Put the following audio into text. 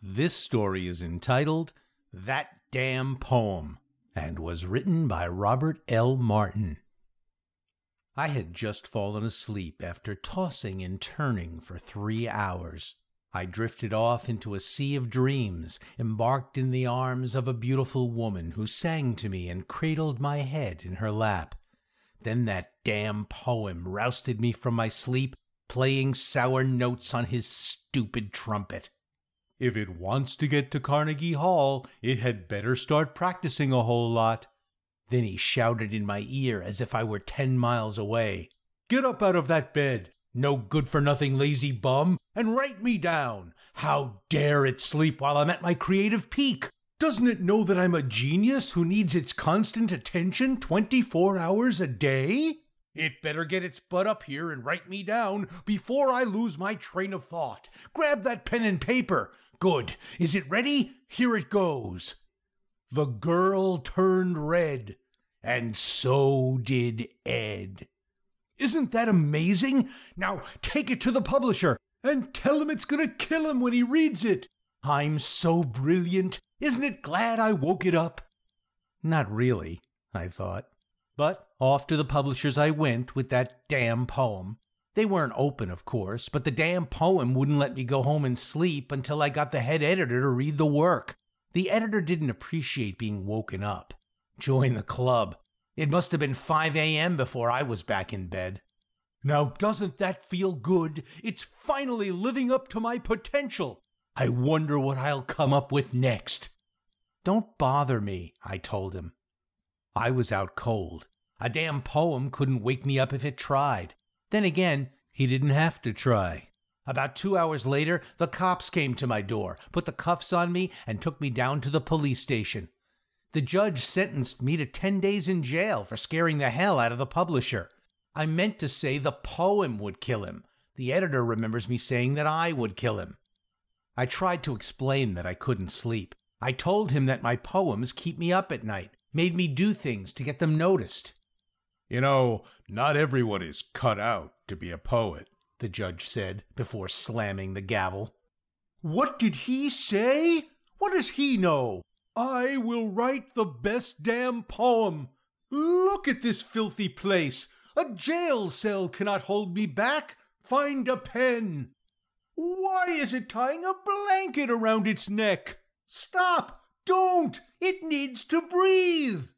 This story is entitled That Damn Poem and was written by Robert L. Martin. I had just fallen asleep after tossing and turning for three hours. I drifted off into a sea of dreams, embarked in the arms of a beautiful woman who sang to me and cradled my head in her lap. Then that damn poem rousted me from my sleep, playing sour notes on his stupid trumpet. If it wants to get to Carnegie Hall, it had better start practicing a whole lot. Then he shouted in my ear as if I were ten miles away. Get up out of that bed, no good for nothing lazy bum, and write me down. How dare it sleep while I'm at my creative peak? Doesn't it know that I'm a genius who needs its constant attention 24 hours a day? It better get its butt up here and write me down before I lose my train of thought. Grab that pen and paper. Good. Is it ready? Here it goes. The girl turned red, and so did Ed. Isn't that amazing? Now take it to the publisher and tell him it's going to kill him when he reads it. I'm so brilliant. Isn't it glad I woke it up? Not really, I thought. But off to the publishers I went with that damn poem. They weren't open, of course, but the damn poem wouldn't let me go home and sleep until I got the head editor to read the work. The editor didn't appreciate being woken up. Join the club. It must have been 5 a.m. before I was back in bed. Now, doesn't that feel good? It's finally living up to my potential. I wonder what I'll come up with next. Don't bother me, I told him. I was out cold. A damn poem couldn't wake me up if it tried. Then again, he didn't have to try. About two hours later, the cops came to my door, put the cuffs on me, and took me down to the police station. The judge sentenced me to 10 days in jail for scaring the hell out of the publisher. I meant to say the poem would kill him. The editor remembers me saying that I would kill him. I tried to explain that I couldn't sleep. I told him that my poems keep me up at night, made me do things to get them noticed. You know, not everyone is cut out to be a poet, the judge said before slamming the gavel. What did he say? What does he know? I will write the best damn poem. Look at this filthy place. A jail cell cannot hold me back. Find a pen. Why is it tying a blanket around its neck? Stop! Don't! It needs to breathe!